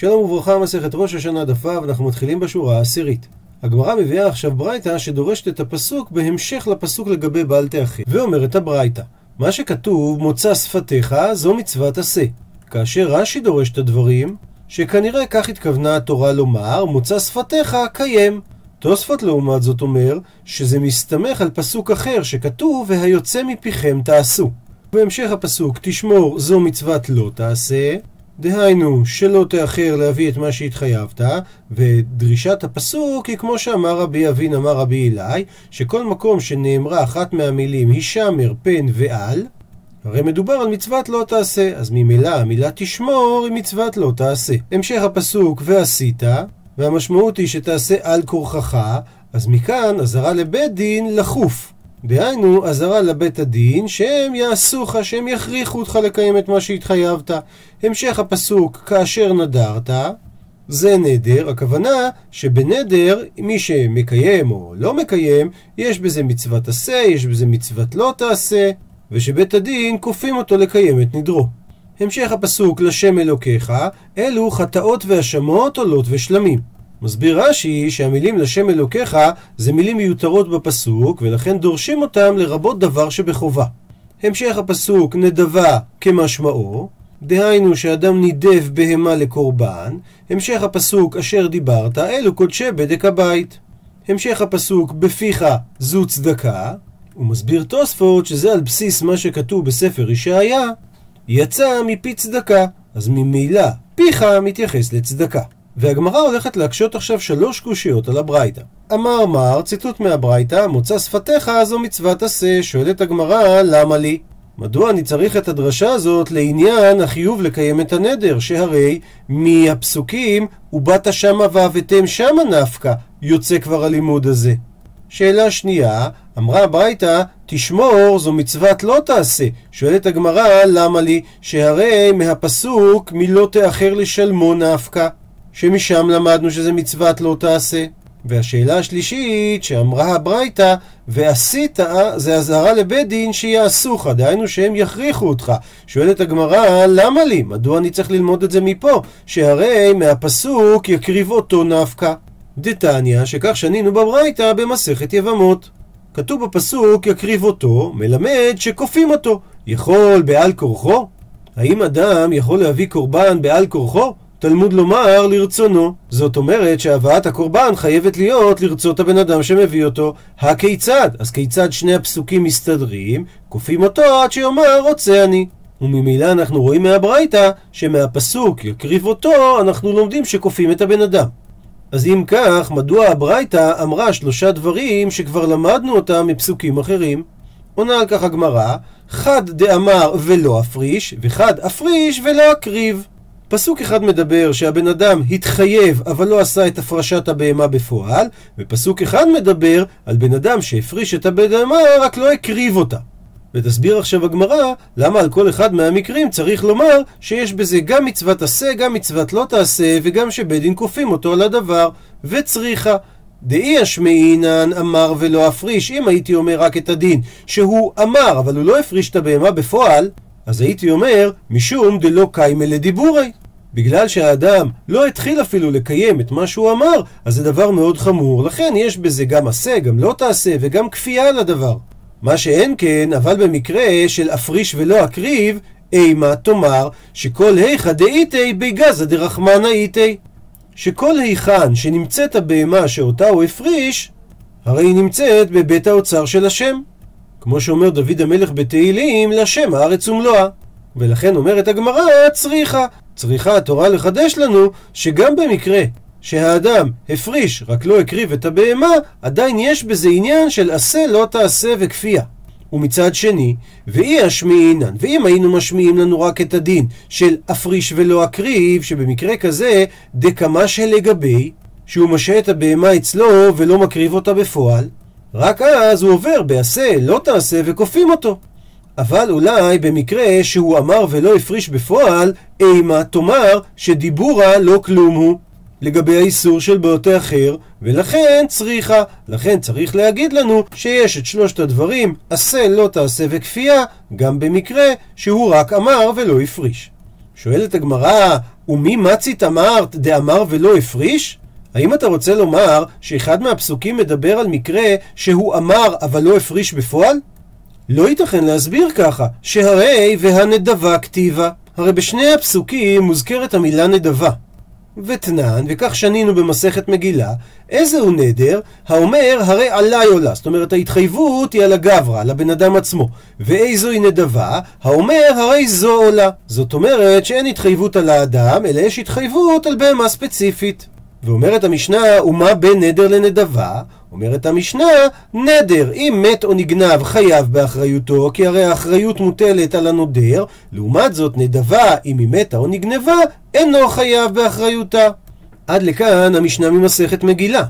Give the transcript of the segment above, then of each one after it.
שלום וברכה, מסכת ראש השנה דף ו', אנחנו מתחילים בשורה העשירית. הגמרא מביאה עכשיו ברייתא שדורשת את הפסוק בהמשך לפסוק לגבי בל תאחר. ואומרת הברייתא, מה שכתוב מוצא שפתיך זו מצוות עשה. כאשר רש"י דורש את הדברים, שכנראה כך התכוונה התורה לומר, מוצא שפתיך קיים. תוספות לעומת זאת אומר, שזה מסתמך על פסוק אחר שכתוב, והיוצא מפיכם תעשו. בהמשך הפסוק, תשמור זו מצוות לא תעשה, דהיינו, שלא תאחר להביא את מה שהתחייבת, ודרישת הפסוק היא כמו שאמר רבי אבין, אמר רבי אלי, שכל מקום שנאמרה אחת מהמילים הישמר, פן ועל, הרי מדובר על מצוות לא תעשה, אז ממילא המילה תשמור היא מצוות לא תעשה. המשך הפסוק ועשית, והמשמעות היא שתעשה על כורחך, אז מכאן אזהרה לבית דין לחוף. דהיינו, אזהרה לבית הדין שהם יעשוך, שהם יכריחו אותך לקיים את מה שהתחייבת. המשך הפסוק, כאשר נדרת, זה נדר, הכוונה שבנדר, מי שמקיים או לא מקיים, יש בזה מצוות עשה, יש בזה מצוות לא תעשה, ושבית הדין כופים אותו לקיים את נדרו. המשך הפסוק, לשם אלוקיך, אלו חטאות והאשמות עולות ושלמים. מסביר רש"י שהמילים לשם אלוקיך זה מילים מיותרות בפסוק ולכן דורשים אותם לרבות דבר שבחובה. המשך הפסוק נדבה כמשמעו, דהיינו שאדם נידב בהמה לקורבן, המשך הפסוק אשר דיברת אלו קודשי בדק הבית. המשך הפסוק בפיך זו צדקה, הוא מסביר תוספות שזה על בסיס מה שכתוב בספר ישעיה, יצא מפי צדקה, אז ממילא פיך מתייחס לצדקה. והגמרא הולכת להקשות עכשיו שלוש קושיות על הברייתא. אמר מר, ציטוט מהברייתא, מוצא שפתיך זו מצוות עשה, שואלת הגמרא, למה לי? מדוע אני צריך את הדרשה הזאת לעניין החיוב לקיים את הנדר, שהרי מהפסוקים ובאת שמה ועבדתם שמה נפקא, יוצא כבר הלימוד הזה. שאלה שנייה, אמרה הברייתא, תשמור זו מצוות לא תעשה. שואלת הגמרא, למה לי? שהרי מהפסוק מלא תאחר לשלמו נפקא. שמשם למדנו שזה מצוות לא תעשה. והשאלה השלישית שאמרה הברייתא, ועשית, זה אזהרה לבית דין שיעשוך, דהיינו שהם יכריחו אותך. שואלת הגמרא, למה לי? מדוע אני צריך ללמוד את זה מפה? שהרי מהפסוק יקריב אותו נפקא. דתניא, שכך שנינו בברייתא במסכת יבמות. כתוב בפסוק יקריב אותו, מלמד שכופים אותו. יכול בעל כורחו? האם אדם יכול להביא קורבן בעל כורחו? תלמוד לומר לרצונו. זאת אומרת שהבאת הקורבן חייבת להיות לרצות הבן אדם שמביא אותו. הכיצד? אז כיצד שני הפסוקים מסתדרים? כופים אותו עד שיאמר רוצה אני. וממילא אנחנו רואים מהברייתא שמהפסוק יקריב אותו אנחנו לומדים שכופים את הבן אדם. אז אם כך, מדוע הברייתא אמרה שלושה דברים שכבר למדנו אותם מפסוקים אחרים? עונה על כך הגמרא, חד דאמר ולא אפריש, וחד אפריש ולא אקריב. פסוק אחד מדבר שהבן אדם התחייב אבל לא עשה את הפרשת הבהמה בפועל, ופסוק אחד מדבר על בן אדם שהפריש את הבהמה רק לא הקריב אותה. ותסביר עכשיו הגמרא למה על כל אחד מהמקרים צריך לומר שיש בזה גם מצוות עשה, גם מצוות לא תעשה, וגם שבית דין כופים אותו על הדבר, וצריכה. דאי אשמעינן אמר ולא אפריש, אם הייתי אומר רק את הדין שהוא אמר אבל הוא לא הפריש את הבהמה בפועל, אז הייתי אומר משום דלא קיימה לדיבורי. בגלל שהאדם לא התחיל אפילו לקיים את מה שהוא אמר, אז זה דבר מאוד חמור. לכן יש בזה גם עשה, גם לא תעשה, וגם כפייה לדבר. מה שאין כן, אבל במקרה של אפריש ולא אקריב, אימה תאמר שכל היכא דאיתי בגזא דרחמנא איתי. שכל היכן שנמצאת הבהמה שאותה הוא הפריש, הרי היא נמצאת בבית האוצר של השם. כמו שאומר דוד המלך בתהילים, לשם הארץ ומלואה. ולכן אומרת הגמרא, צריכה. צריכה התורה לחדש לנו שגם במקרה שהאדם הפריש רק לא הקריב את הבהמה, עדיין יש בזה עניין של עשה לא תעשה וכפייה. ומצד שני, ואי אשמיעינן, ואם היינו משמיעים לנו רק את הדין של אפריש ולא אקריב, שבמקרה כזה דקמה שלגבי, שהוא משה את הבהמה אצלו ולא מקריב אותה בפועל, רק אז הוא עובר בעשה לא תעשה וכופים אותו. אבל אולי במקרה שהוא אמר ולא הפריש בפועל, אימה תאמר שדיבורה לא כלום הוא. לגבי האיסור של באותו אחר, ולכן צריכה. לכן צריך להגיד לנו שיש את שלושת הדברים, עשה לא תעשה וכפייה, גם במקרה שהוא רק אמר ולא הפריש. שואלת הגמרא, ומי מצית אמרת דאמר ולא הפריש? האם אתה רוצה לומר שאחד מהפסוקים מדבר על מקרה שהוא אמר אבל לא הפריש בפועל? לא ייתכן להסביר ככה, שהרי והנדבה כתיבה. הרי בשני הפסוקים מוזכרת המילה נדבה. ותנן, וכך שנינו במסכת מגילה, איזהו נדר? האומר הרי עלי עולה, זאת אומרת ההתחייבות היא על הגברא, על הבן אדם עצמו. ואיזוהי נדבה? האומר הרי זו עולה. זאת אומרת שאין התחייבות על האדם, אלא יש התחייבות על בהמה ספציפית. ואומרת המשנה, ומה בין נדר לנדבה? אומרת המשנה, נדר, אם מת או נגנב חייב באחריותו, כי הרי האחריות מוטלת על הנודר, לעומת זאת נדבה, אם היא מתה או נגנבה, אינו חייב באחריותה. עד לכאן המשנה ממסכת מגילה.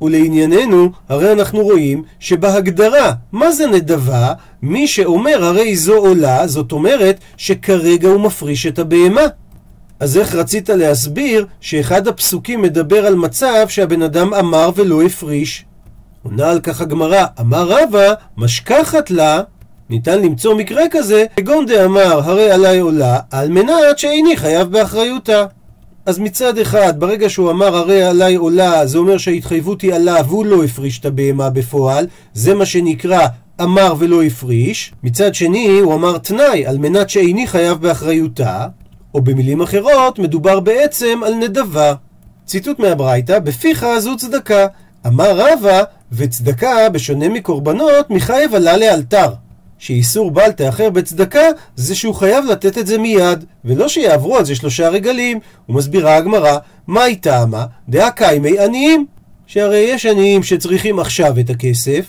ולענייננו, הרי אנחנו רואים שבהגדרה, מה זה נדבה? מי שאומר הרי זו עולה, זאת אומרת שכרגע הוא מפריש את הבהמה. אז איך רצית להסביר שאחד הפסוקים מדבר על מצב שהבן אדם אמר ולא הפריש? עונה על כך הגמרא, אמר רבא, משכחת לה, ניתן למצוא מקרה כזה, כגון דאמר הרי עלי עולה, על מנת שאיני חייב באחריותה. אז מצד אחד, ברגע שהוא אמר הרי עלי עולה, זה אומר שההתחייבות היא עליו והוא לא הפריש את הבהמה בפועל, זה מה שנקרא אמר ולא הפריש. מצד שני, הוא אמר תנאי, על מנת שאיני חייב באחריותה, או במילים אחרות, מדובר בעצם על נדבה. ציטוט מהברייתא, בפיך זו צדקה. אמר רבא, וצדקה, בשונה מקורבנות, מחייב עלה לאלתר. שאיסור בל תאחר בצדקה, זה שהוא חייב לתת את זה מיד, ולא שיעברו על זה שלושה רגלים. ומסבירה הגמרא, מהי טעמה? דעה קיימי עניים. שהרי יש עניים שצריכים עכשיו את הכסף,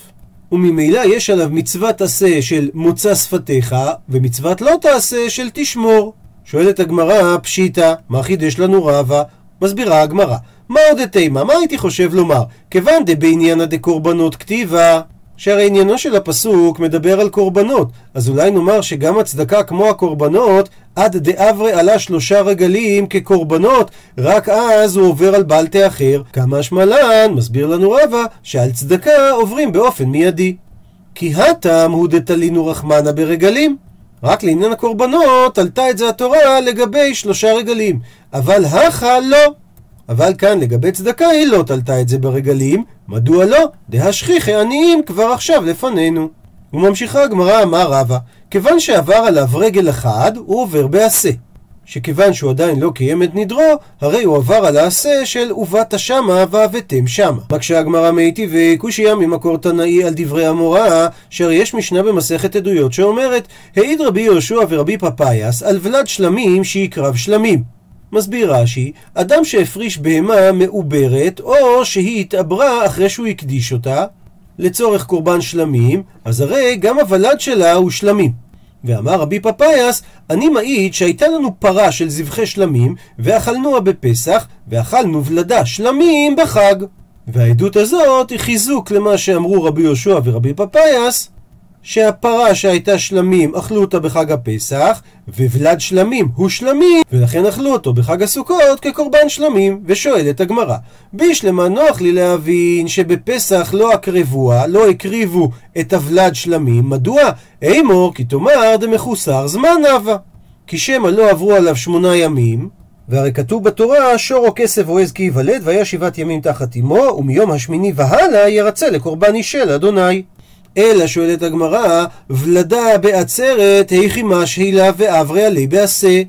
וממילא יש עליו מצוות עשה של מוצא שפתיך, ומצוות לא תעשה של תשמור. שואלת הגמרא, פשיטא, מה חידש לנו רבא? מסבירה הגמרא, מה עוד תימה? מה הייתי חושב לומר? כיוון דבעניינה דקורבנות כתיבה שהרי עניינו של הפסוק מדבר על קורבנות, אז אולי נאמר שגם הצדקה כמו הקורבנות, עד דאברי עלה שלושה רגלים כקורבנות, רק אז הוא עובר על בל תאחר. כמה שמלן, מסביר לנו רבא, שעל צדקה עוברים באופן מיידי. כי הטעם הוא דתלינו רחמנה ברגלים. רק לעניין הקורבנות עלתה את זה התורה לגבי שלושה רגלים, אבל הכה לא. אבל כאן לגבי צדקה היא לא תלתה את זה ברגלים, מדוע לא? דהשכיחי עניים כבר עכשיו לפנינו. וממשיכה הגמרא אמר רבא, כיוון שעבר עליו רגל אחד, הוא עובר בעשה. שכיוון שהוא עדיין לא קיים את נדרו, הרי הוא עבר על העשה של ובאת שמה והבאתם שמה. מקשה הגמרא מיטיבי קושייה ממקור תנאי על דברי המורה, שהרי יש משנה במסכת עדויות שאומרת, העיד רבי יהושע ורבי פפאיאס על ולד שלמים שיקרב שלמים. מסביר רש"י, אדם שהפריש בהמה מעוברת, או שהיא התעברה אחרי שהוא הקדיש אותה, לצורך קורבן שלמים, אז הרי גם הוולד שלה הוא שלמים. ואמר רבי פפאיאס, אני מעיד שהייתה לנו פרה של זבחי שלמים, ואכלנוה בפסח, ואכלנו ולדה שלמים בחג. והעדות הזאת היא חיזוק למה שאמרו רבי יהושע ורבי פפאיאס, שהפרה שהייתה שלמים אכלו אותה בחג הפסח, וולד שלמים הוא שלמים, ולכן אכלו אותו בחג הסוכות כקורבן שלמים. ושואלת הגמרא, בישלמה נוח לי להבין שבפסח לא הקרבוה, לא הקריבו את הוולד שלמים, מדוע? אימור כי תאמר דמחוסר זמן אבה. כי שמא לא עברו עליו שמונה ימים, והרי כתוב בתורה, שור או כסף או עז כי ייוולד, והיה שבעת ימים תחת אמו, ומיום השמיני והלאה ירצה לקורבן אישל אדוני. אלא שואלת הגמרא, ולדה בעצרת, היכי משהילה ואברי עלי בעשה.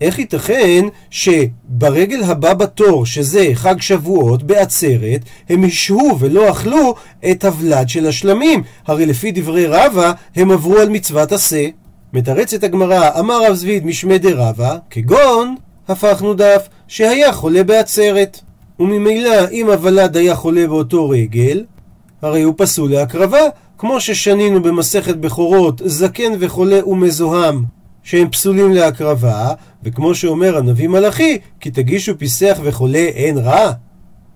איך ייתכן שברגל הבא בתור, שזה חג שבועות, בעצרת, הם השהו ולא אכלו את הוולד של השלמים? הרי לפי דברי רבא, הם עברו על מצוות עשה. מתרצת הגמרא, אמר רב זביד משמי דרבא, כגון, הפכנו דף, שהיה חולה בעצרת. וממילא, אם הוולד היה חולה באותו רגל, הרי הוא פסול להקרבה, כמו ששנינו במסכת בכורות, זקן וחולה ומזוהם, שהם פסולים להקרבה, וכמו שאומר הנביא מלאכי, כי תגישו פיסח וחולה אין רע.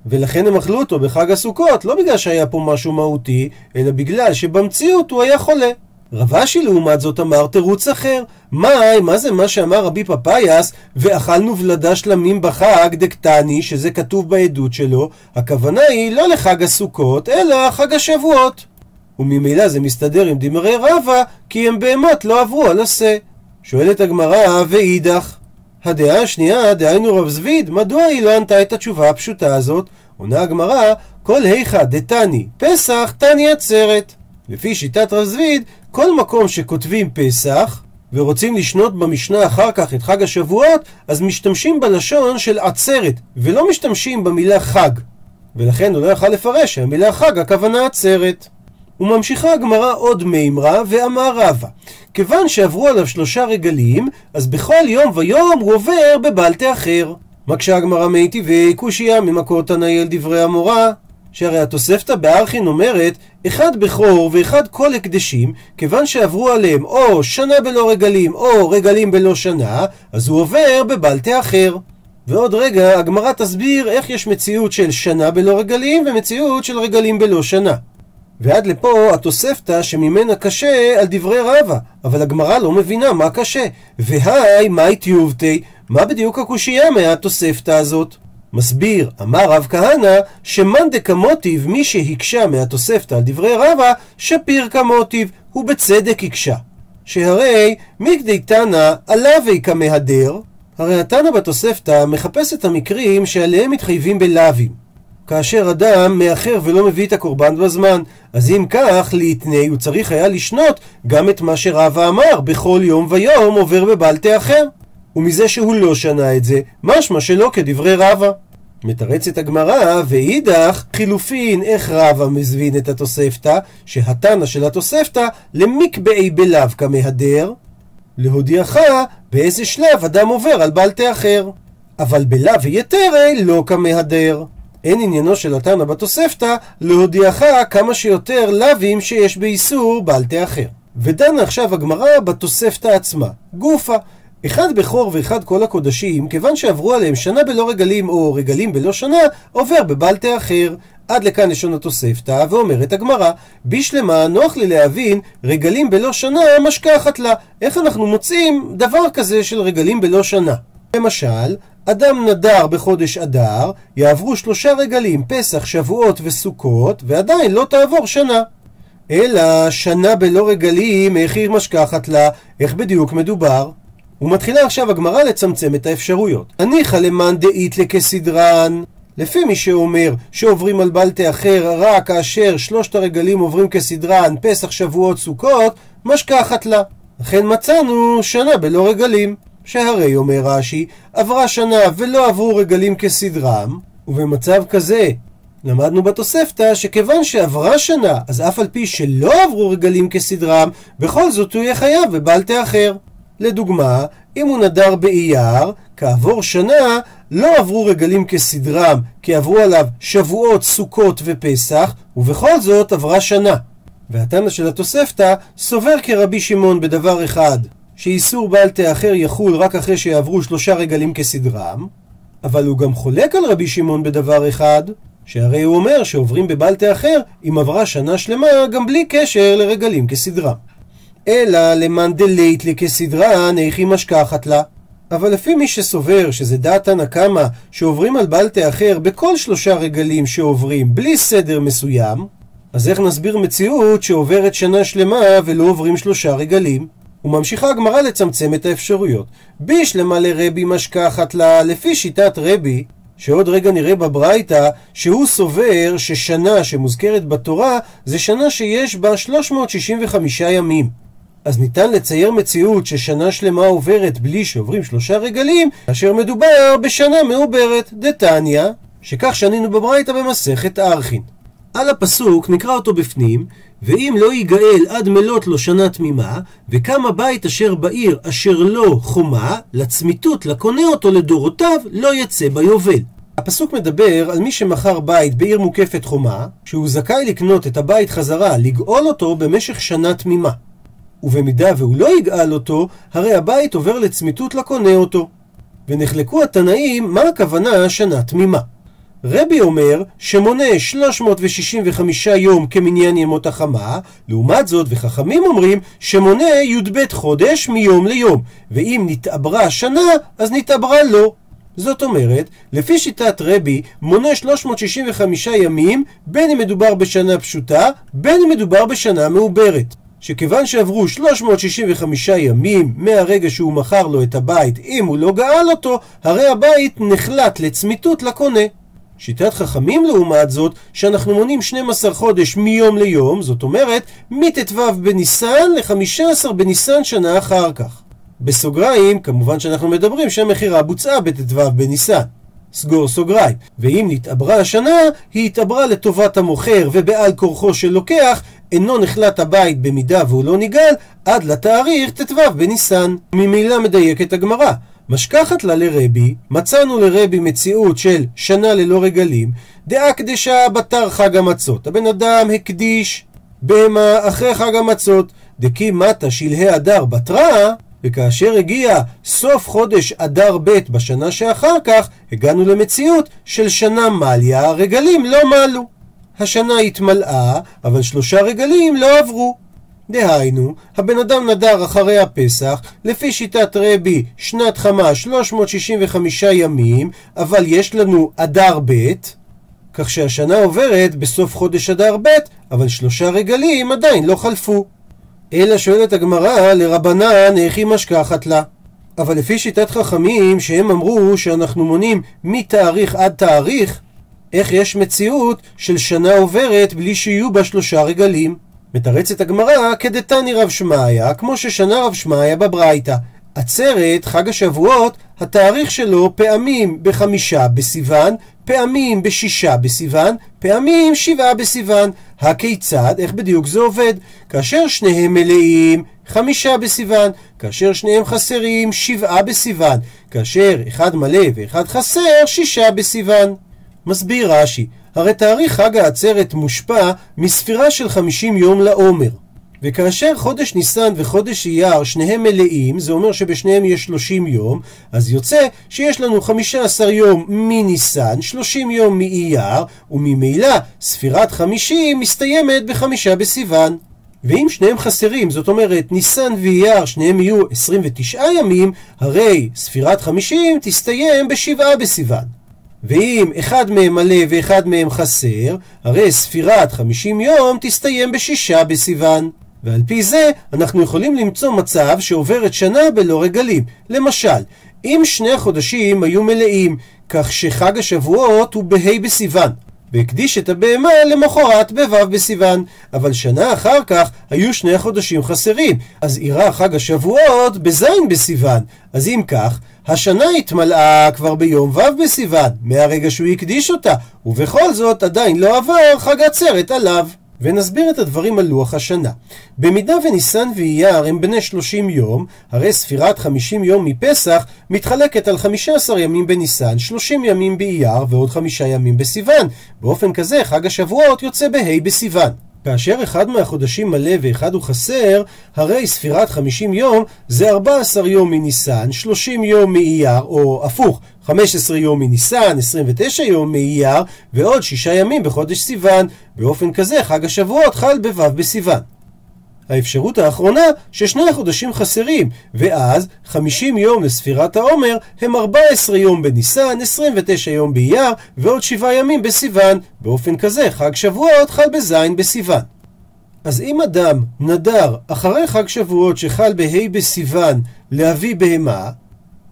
ולכן הם אכלו אותו בחג הסוכות, לא בגלל שהיה פה משהו מהותי, אלא בגלל שבמציאות הוא היה חולה. רב אשי לעומת זאת אמר תירוץ אחר. מאי, מה זה מה שאמר רבי פפאיאס, ואכלנו ולדה שלמים בחג דקטני, שזה כתוב בעדות שלו, הכוונה היא לא לחג הסוכות, אלא חג השבועות. וממילא זה מסתדר עם דמרי רבא, כי הם בהמות לא עברו על עשה. שואלת הגמרא, ואידך, הדעה השנייה, דהיינו רב זביד, מדוע היא לא ענתה את התשובה הפשוטה הזאת? עונה הגמרא, כל היכא דתני פסח, תני עצרת. לפי שיטת רב זביד, כל מקום שכותבים פסח, ורוצים לשנות במשנה אחר כך את חג השבועות, אז משתמשים בלשון של עצרת, ולא משתמשים במילה חג. ולכן הוא לא יכל לפרש שהמילה חג הכוונה עצרת. וממשיכה הגמרא עוד מימרה, ואמר רבא, כיוון שעברו עליו שלושה רגלים, אז בכל יום ויום הוא עובר בבלטה אחר. מקשה הגמרא מיטיבי קושייה ממקור תנאי על דברי המורה, שהרי התוספתא בארכין אומרת, אחד בכור ואחד כל הקדשים, כיוון שעברו עליהם או שנה בלא רגלים או רגלים בלא שנה, אז הוא עובר בבלטה אחר. ועוד רגע הגמרא תסביר איך יש מציאות של שנה בלא רגלים ומציאות של רגלים בלא שנה. ועד לפה התוספתא שממנה קשה על דברי רבא, אבל הגמרא לא מבינה מה קשה. והי, מאי טיובתי, מה בדיוק הקושייה מהתוספתא הזאת? מסביר, אמר רב כהנא, שמאן דקמוטיב מי שהקשה מהתוספתא על דברי רבא, שפיר כמוטיב, הוא בצדק הקשה. שהרי מכדי תנא עליו כמהדר, הרי התנא בתוספתא מחפש את המקרים שעליהם מתחייבים בלאווים. כאשר אדם מאחר ולא מביא את הקורבן בזמן. אז אם כך, ליתני, הוא צריך היה לשנות גם את מה שרבא אמר, בכל יום ויום עובר בבלטה אחר. ומזה שהוא לא שנה את זה, משמע שלא כדברי רבא. מתרצת הגמרא, ואידך חילופין איך רבא מזבין את התוספתא, שהתנא של התוספתא למקבעי בלאו כמהדר, להודיעך באיזה שלב אדם עובר על בלטה אחר. אבל בלאו ויתרי לא כמהדר. אין עניינו של התנא בתוספתא להודיעך כמה שיותר לאווים שיש באיסור תה אחר. ודנה עכשיו הגמרא בתוספתא עצמה. גופה. אחד בכור ואחד כל הקודשים, כיוון שעברו עליהם שנה בלא רגלים או רגלים בלא שנה, עובר בבעל תה אחר. עד לכאן לשון התוספתא, ואומרת הגמרא, בשלמה נוח לי להבין רגלים בלא שנה משכחת לה. איך אנחנו מוצאים דבר כזה של רגלים בלא שנה? למשל, אדם נדר בחודש אדר, יעברו שלושה רגלים, פסח, שבועות וסוכות, ועדיין לא תעבור שנה. אלא שנה בלא רגלים, איך היא משכחת לה, איך בדיוק מדובר? ומתחילה עכשיו הגמרא לצמצם את האפשרויות. הניחא למאן דאית לכסדרן. לפי מי שאומר שעוברים על בלטה אחר רק כאשר שלושת הרגלים עוברים כסדרן, פסח, שבועות, סוכות, משכחת לה. לכן מצאנו שנה בלא רגלים. שהרי, אומר רש"י, עברה שנה ולא עברו רגלים כסדרם, ובמצב כזה למדנו בתוספתא שכיוון שעברה שנה, אז אף על פי שלא עברו רגלים כסדרם, בכל זאת הוא יהיה חייב בבל אחר. לדוגמה, אם הוא נדר באייר, כעבור שנה לא עברו רגלים כסדרם, כי עברו עליו שבועות, סוכות ופסח, ובכל זאת עברה שנה. והתנא של התוספתא סובר כרבי שמעון בדבר אחד, שאיסור בעל תה אחר יחול רק אחרי שיעברו שלושה רגלים כסדרם, אבל הוא גם חולק על רבי שמעון בדבר אחד, שהרי הוא אומר שעוברים בבעל תה אחר אם עברה שנה שלמה גם בלי קשר לרגלים כסדרם. אלא למאן דלית לכסדרן, איך היא משכחת לה. אבל לפי מי שסובר שזה דעת תנא קמא שעוברים על בעל תה אחר בכל שלושה רגלים שעוברים בלי סדר מסוים, אז איך נסביר מציאות שעוברת שנה שלמה ולא עוברים שלושה רגלים? וממשיכה הגמרא לצמצם את האפשרויות. בישלמה לרבי משכחת לה, לפי שיטת רבי, שעוד רגע נראה בברייתא, שהוא סובר ששנה שמוזכרת בתורה זה שנה שיש בה 365 ימים. אז ניתן לצייר מציאות ששנה שלמה עוברת בלי שעוברים שלושה רגלים, כאשר מדובר בשנה מעוברת, דתניא, שכך שנינו בברייתא במסכת ארכין. על הפסוק נקרא אותו בפנים, ואם לא ייגאל עד מלות לו שנה תמימה, וקם הבית אשר בעיר אשר לא חומה, לצמיתות לקונה אותו לדורותיו, לא יצא ביובל. הפסוק מדבר על מי שמכר בית בעיר מוקפת חומה, שהוא זכאי לקנות את הבית חזרה, לגאול אותו במשך שנה תמימה. ובמידה והוא לא יגאל אותו, הרי הבית עובר לצמיתות לקונה אותו. ונחלקו התנאים מה הכוונה שנה תמימה. רבי אומר שמונה 365 יום כמניין ימות החמה, לעומת זאת וחכמים אומרים שמונה י"ב חודש מיום ליום, ואם נתעברה שנה אז נתעברה לא. זאת אומרת, לפי שיטת רבי, מונה 365 ימים, בין אם מדובר בשנה פשוטה, בין אם מדובר בשנה מעוברת. שכיוון שעברו 365 ימים מהרגע שהוא מכר לו את הבית, אם הוא לא גאל אותו, הרי הבית נחלט לצמיתות לקונה. שיטת חכמים לעומת זאת, שאנחנו מונים 12 חודש מיום ליום, זאת אומרת, מט"ו בניסן ל-15 בניסן שנה אחר כך. בסוגריים, כמובן שאנחנו מדברים שהמכירה בוצעה בט"ו בניסן. סגור סוגריים. ואם נתעברה השנה, היא התעברה לטובת המוכר ובעל כורחו של לוקח, אינו נחלט הבית במידה והוא לא ניגל, עד לתאריך ט"ו בניסן. ממילא מדייקת הגמרא. משכחת לה לרבי, מצאנו לרבי מציאות של שנה ללא רגלים, דעה קדשה בתר חג המצות. הבן אדם הקדיש בהמה אחרי חג המצות, דקי מטה שלהי אדר בתרה, וכאשר הגיע סוף חודש אדר ב' בשנה שאחר כך, הגענו למציאות של שנה מליה, רגלים לא מלו. השנה התמלאה, אבל שלושה רגלים לא עברו. דהיינו, הבן אדם נדר אחרי הפסח, לפי שיטת רבי, שנת חמה 365 ימים, אבל יש לנו אדר ב', כך שהשנה עוברת בסוף חודש אדר ב', אבל שלושה רגלים עדיין לא חלפו. אלא שואלת הגמרא, לרבנן, איך היא משכחת לה? אבל לפי שיטת חכמים, שהם אמרו שאנחנו מונים מתאריך עד תאריך, איך יש מציאות של שנה עוברת בלי שיהיו בה שלושה רגלים? מתרצת הגמרא כדתני רב שמעיה, כמו ששנה רב שמעיה בברייתא. עצרת, חג השבועות, התאריך שלו פעמים בחמישה בסיוון, פעמים בשישה בסיוון, פעמים שבעה בסיוון. הכיצד? איך בדיוק זה עובד? כאשר שניהם מלאים, חמישה בסיוון, כאשר שניהם חסרים, שבעה בסיוון, כאשר אחד מלא ואחד חסר, שישה בסיוון. מסביר רש"י, הרי תאריך חג העצרת מושפע מספירה של חמישים יום לעומר. וכאשר חודש ניסן וחודש אייר שניהם מלאים, זה אומר שבשניהם יש 30 יום, אז יוצא שיש לנו 15 יום מניסן, 30 יום מאייר, וממילא ספירת 50 מסתיימת בחמישה בסיוון. ואם שניהם חסרים, זאת אומרת ניסן ואייר שניהם יהיו 29 ימים, הרי ספירת 50 תסתיים בשבעה בסיוון. ואם אחד מהם מלא ואחד מהם חסר, הרי ספירת 50 יום תסתיים בשישה בסיוון. ועל פי זה אנחנו יכולים למצוא מצב שעוברת שנה בלא רגלים. למשל, אם שני החודשים היו מלאים, כך שחג השבועות הוא בה' בסיוון, והקדיש את הבהמה למחרת בו' בסיוון. אבל שנה אחר כך היו שני החודשים חסרים, אז אירע חג השבועות בז' בסיוון. אז אם כך, השנה התמלאה כבר ביום ו' בסיוון, מהרגע שהוא הקדיש אותה, ובכל זאת עדיין לא עבר חג עצרת עליו. ונסביר את הדברים על לוח השנה. במידה וניסן ואייר הם בני 30 יום, הרי ספירת 50 יום מפסח מתחלקת על 15 ימים בניסן, 30 ימים באייר ועוד 5 ימים בסיוון. באופן כזה חג השבועות יוצא בה' בסיוון. כאשר אחד מהחודשים מלא ואחד הוא חסר, הרי ספירת 50 יום זה 14 יום מניסן, 30 יום מאייר, או הפוך, 15 יום מניסן, 29 יום מאייר, ועוד 6 ימים בחודש סיוון. באופן כזה חג השבועות חל בו' בסיוון. האפשרות האחרונה ששני החודשים חסרים, ואז 50 יום לספירת העומר הם 14 יום בניסן, 29 יום באייר ועוד 7 ימים בסיוון. באופן כזה חג שבועות חל בז' בסיוון. אז אם אדם נדר אחרי חג שבועות שחל בה' בסיוון להביא בהמה,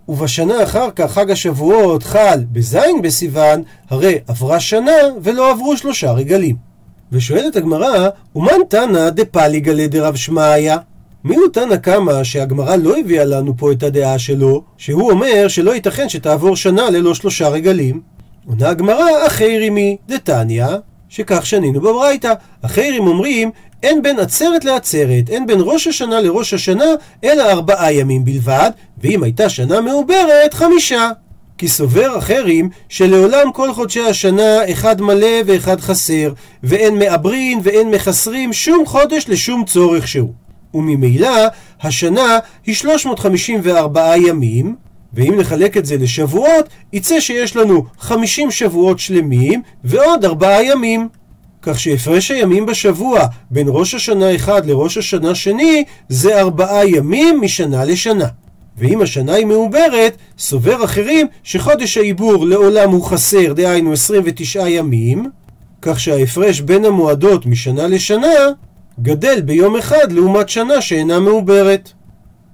ובשנה אחר כך חג השבועות חל בז' בסיוון, הרי עברה שנה ולא עברו שלושה רגלים. ושואלת הגמרא, אומן תנא דפליגלה דרב שמעיה? מי הוא תנא קמא שהגמרא לא הביאה לנו פה את הדעה שלו, שהוא אומר שלא ייתכן שתעבור שנה ללא שלושה רגלים? עונה הגמרא, אחיירימי דתניא, שכך שנינו בברייתא. אחיירים אומרים, אין בין עצרת לעצרת, אין בין ראש השנה לראש השנה, אלא ארבעה ימים בלבד, ואם הייתה שנה מעוברת, חמישה. כי סובר אחרים שלעולם כל חודשי השנה אחד מלא ואחד חסר, ואין מעברין ואין מחסרים שום חודש לשום צורך שהוא. וממילא השנה היא 354 ימים, ואם נחלק את זה לשבועות, יצא שיש לנו 50 שבועות שלמים ועוד 4 ימים. כך שהפרש הימים בשבוע בין ראש השנה אחד לראש השנה שני זה 4 ימים משנה לשנה. ואם השנה היא מעוברת, סובר אחרים שחודש העיבור לעולם הוא חסר, דהיינו 29 ימים, כך שההפרש בין המועדות משנה לשנה גדל ביום אחד לעומת שנה שאינה מעוברת.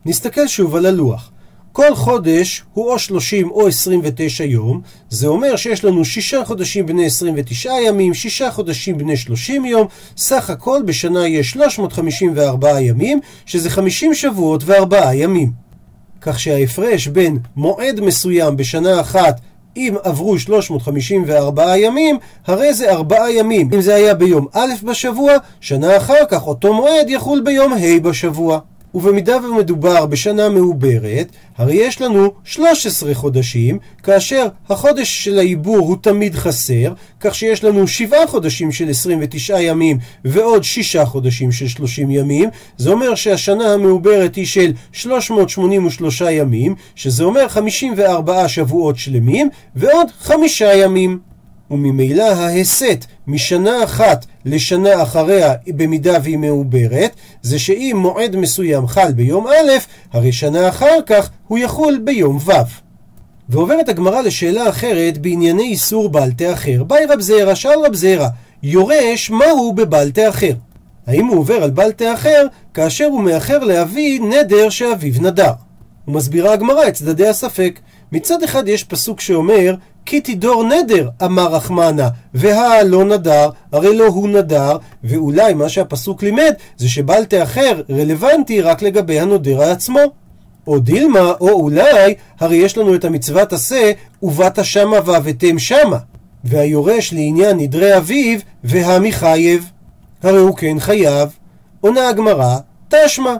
נסתכל שוב על הלוח. כל חודש הוא או 30 או 29 יום, זה אומר שיש לנו שישה חודשים בני 29 ימים, שישה חודשים בני 30 יום, סך הכל בשנה יש 354 ימים, שזה 50 שבועות וארבעה ימים. כך שההפרש בין מועד מסוים בשנה אחת אם עברו 354 ימים, הרי זה ארבעה ימים. אם זה היה ביום א' בשבוע, שנה אחר כך אותו מועד יחול ביום ה' בשבוע. ובמידה ומדובר בשנה מעוברת, הרי יש לנו 13 חודשים, כאשר החודש של העיבור הוא תמיד חסר, כך שיש לנו 7 חודשים של 29 ימים ועוד 6 חודשים של 30 ימים, זה אומר שהשנה המעוברת היא של 383 ימים, שזה אומר 54 שבועות שלמים ועוד 5 ימים. וממילא ההסת משנה אחת לשנה אחריה במידה והיא מעוברת, זה שאם מועד מסוים חל ביום א', הרי שנה אחר כך הוא יחול ביום ו'. ועוברת הגמרא לשאלה אחרת בענייני איסור בל תאחר. באי רב זרע, שאל רב זרע, יורש מהו בבל תאחר? האם הוא עובר על בל תאחר כאשר הוא מאחר להביא נדר שאביו נדר? ומסבירה הגמרא את צדדי הספק. מצד אחד יש פסוק שאומר כי תדור נדר, אמר רחמנה, והא לא נדר, הרי לא הוא נדר, ואולי מה שהפסוק לימד זה שבל תאחר רלוונטי רק לגבי הנודר עצמו. או דילמה, או אולי, הרי יש לנו את המצוות עשה, ובאת שמה ועבדתם שמה. והיורש לעניין נדרי אביו, והמחייב. הרי הוא כן חייב. עונה הגמרא, תשמע.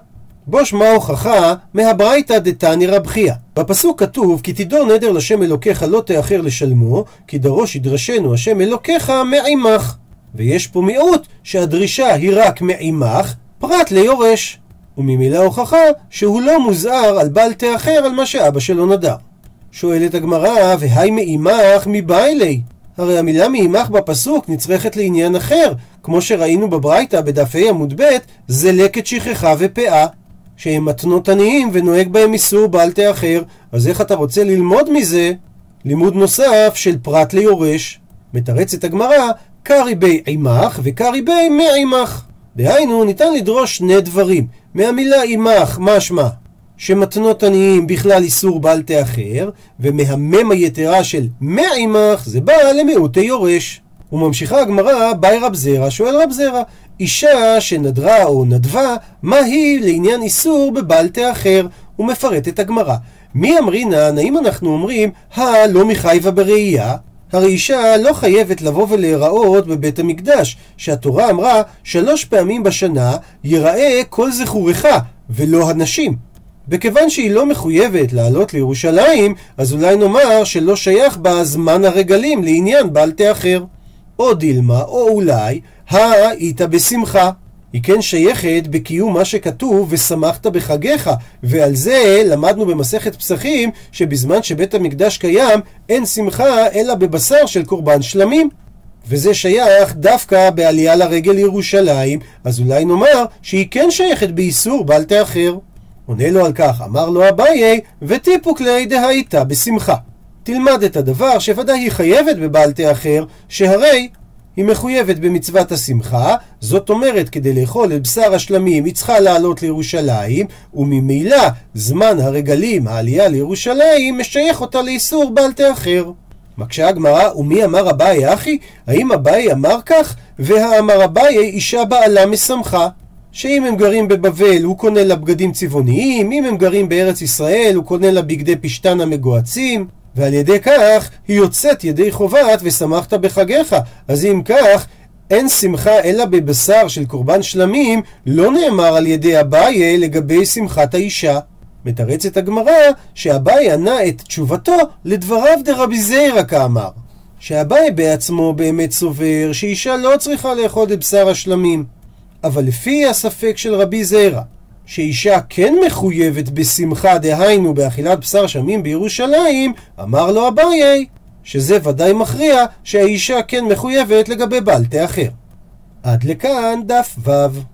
בו שמע הוכחה מהברייתא דתני רבחיה. בפסוק כתוב כי תדור נדר לשם אלוקיך לא תאחר לשלמו, כי דרוש ידרשנו השם אלוקיך מעמך. ויש פה מיעוט שהדרישה היא רק מעמך, פרט ליורש. וממילא הוכחה שהוא לא מוזהר על בל תאחר על מה שאבא שלו נדר. שואלת הגמרא, והי מעמך מביילי? הרי המילה מעמך בפסוק נצרכת לעניין אחר, כמו שראינו בברייתא בדף ה עמוד ב', זה לקט שכחה ופאה. שהם מתנות עניים ונוהג בהם איסור בל תאחר, אז איך אתה רוצה ללמוד מזה לימוד נוסף של פרט ליורש? מתרצת הגמרא, קרי בי עמך וקרי בי מעמך. דהיינו, ניתן לדרוש שני דברים. מהמילה עמך, משמע שמתנות עניים בכלל איסור בל תאחר, ומהמם היתרה של מעמך זה בא למיעוטי יורש. וממשיכה הגמרא, באי רב זרע, שואל רב זרע, אישה שנדרה או נדבה, מה היא לעניין איסור בבל תאחר? הוא מפרט את הגמרא. מי אמרינן, האם אנחנו אומרים, הלא מחייבה בראייה? הרי אישה לא חייבת לבוא ולהיראות בבית המקדש, שהתורה אמרה שלוש פעמים בשנה ייראה כל זכורך, ולא הנשים. וכיוון שהיא לא מחויבת לעלות לירושלים, אז אולי נאמר שלא שייך בה זמן הרגלים לעניין בל תאחר. או דילמה, או אולי, היית בשמחה. היא כן שייכת בקיום מה שכתוב ושמחת בחגיך. ועל זה למדנו במסכת פסחים שבזמן שבית המקדש קיים אין שמחה אלא בבשר של קורבן שלמים. וזה שייך דווקא בעלייה לרגל ירושלים. אז אולי נאמר שהיא כן שייכת באיסור בל תאחר. עונה לו על כך אמר לו אביי וטיפוק לי דהייתה בשמחה. תלמד את הדבר שוודאי היא חייבת בבל תאחר שהרי היא מחויבת במצוות השמחה, זאת אומרת כדי לאכול את בשר השלמים היא צריכה לעלות לירושלים, וממילא זמן הרגלים, העלייה לירושלים, משייך אותה לאיסור בל תאחר. מקשה הגמרא, ומי אמר אביי אחי? האם אביי אמר כך? והאמר אביי אישה בעלה משמחה. שאם הם גרים בבבל הוא קונה לה בגדים צבעוניים, אם הם גרים בארץ ישראל הוא קונה לה בגדי פשתן המגועצים. ועל ידי כך היא יוצאת ידי חובת ושמחת בחגיך. אז אם כך, אין שמחה אלא בבשר של קורבן שלמים, לא נאמר על ידי אביי לגבי שמחת האישה. מתרצת הגמרא שאביי ענה את תשובתו לדבריו דרבי זיירא כאמר. שאביי בעצמו באמת סובר שאישה לא צריכה לאכול את בשר השלמים. אבל לפי הספק של רבי זיירא, שאישה כן מחויבת בשמחה, דהיינו באכילת בשר שמים בירושלים, אמר לו אביי, שזה ודאי מכריע שהאישה כן מחויבת לגבי בל תאחר. עד לכאן דף ו'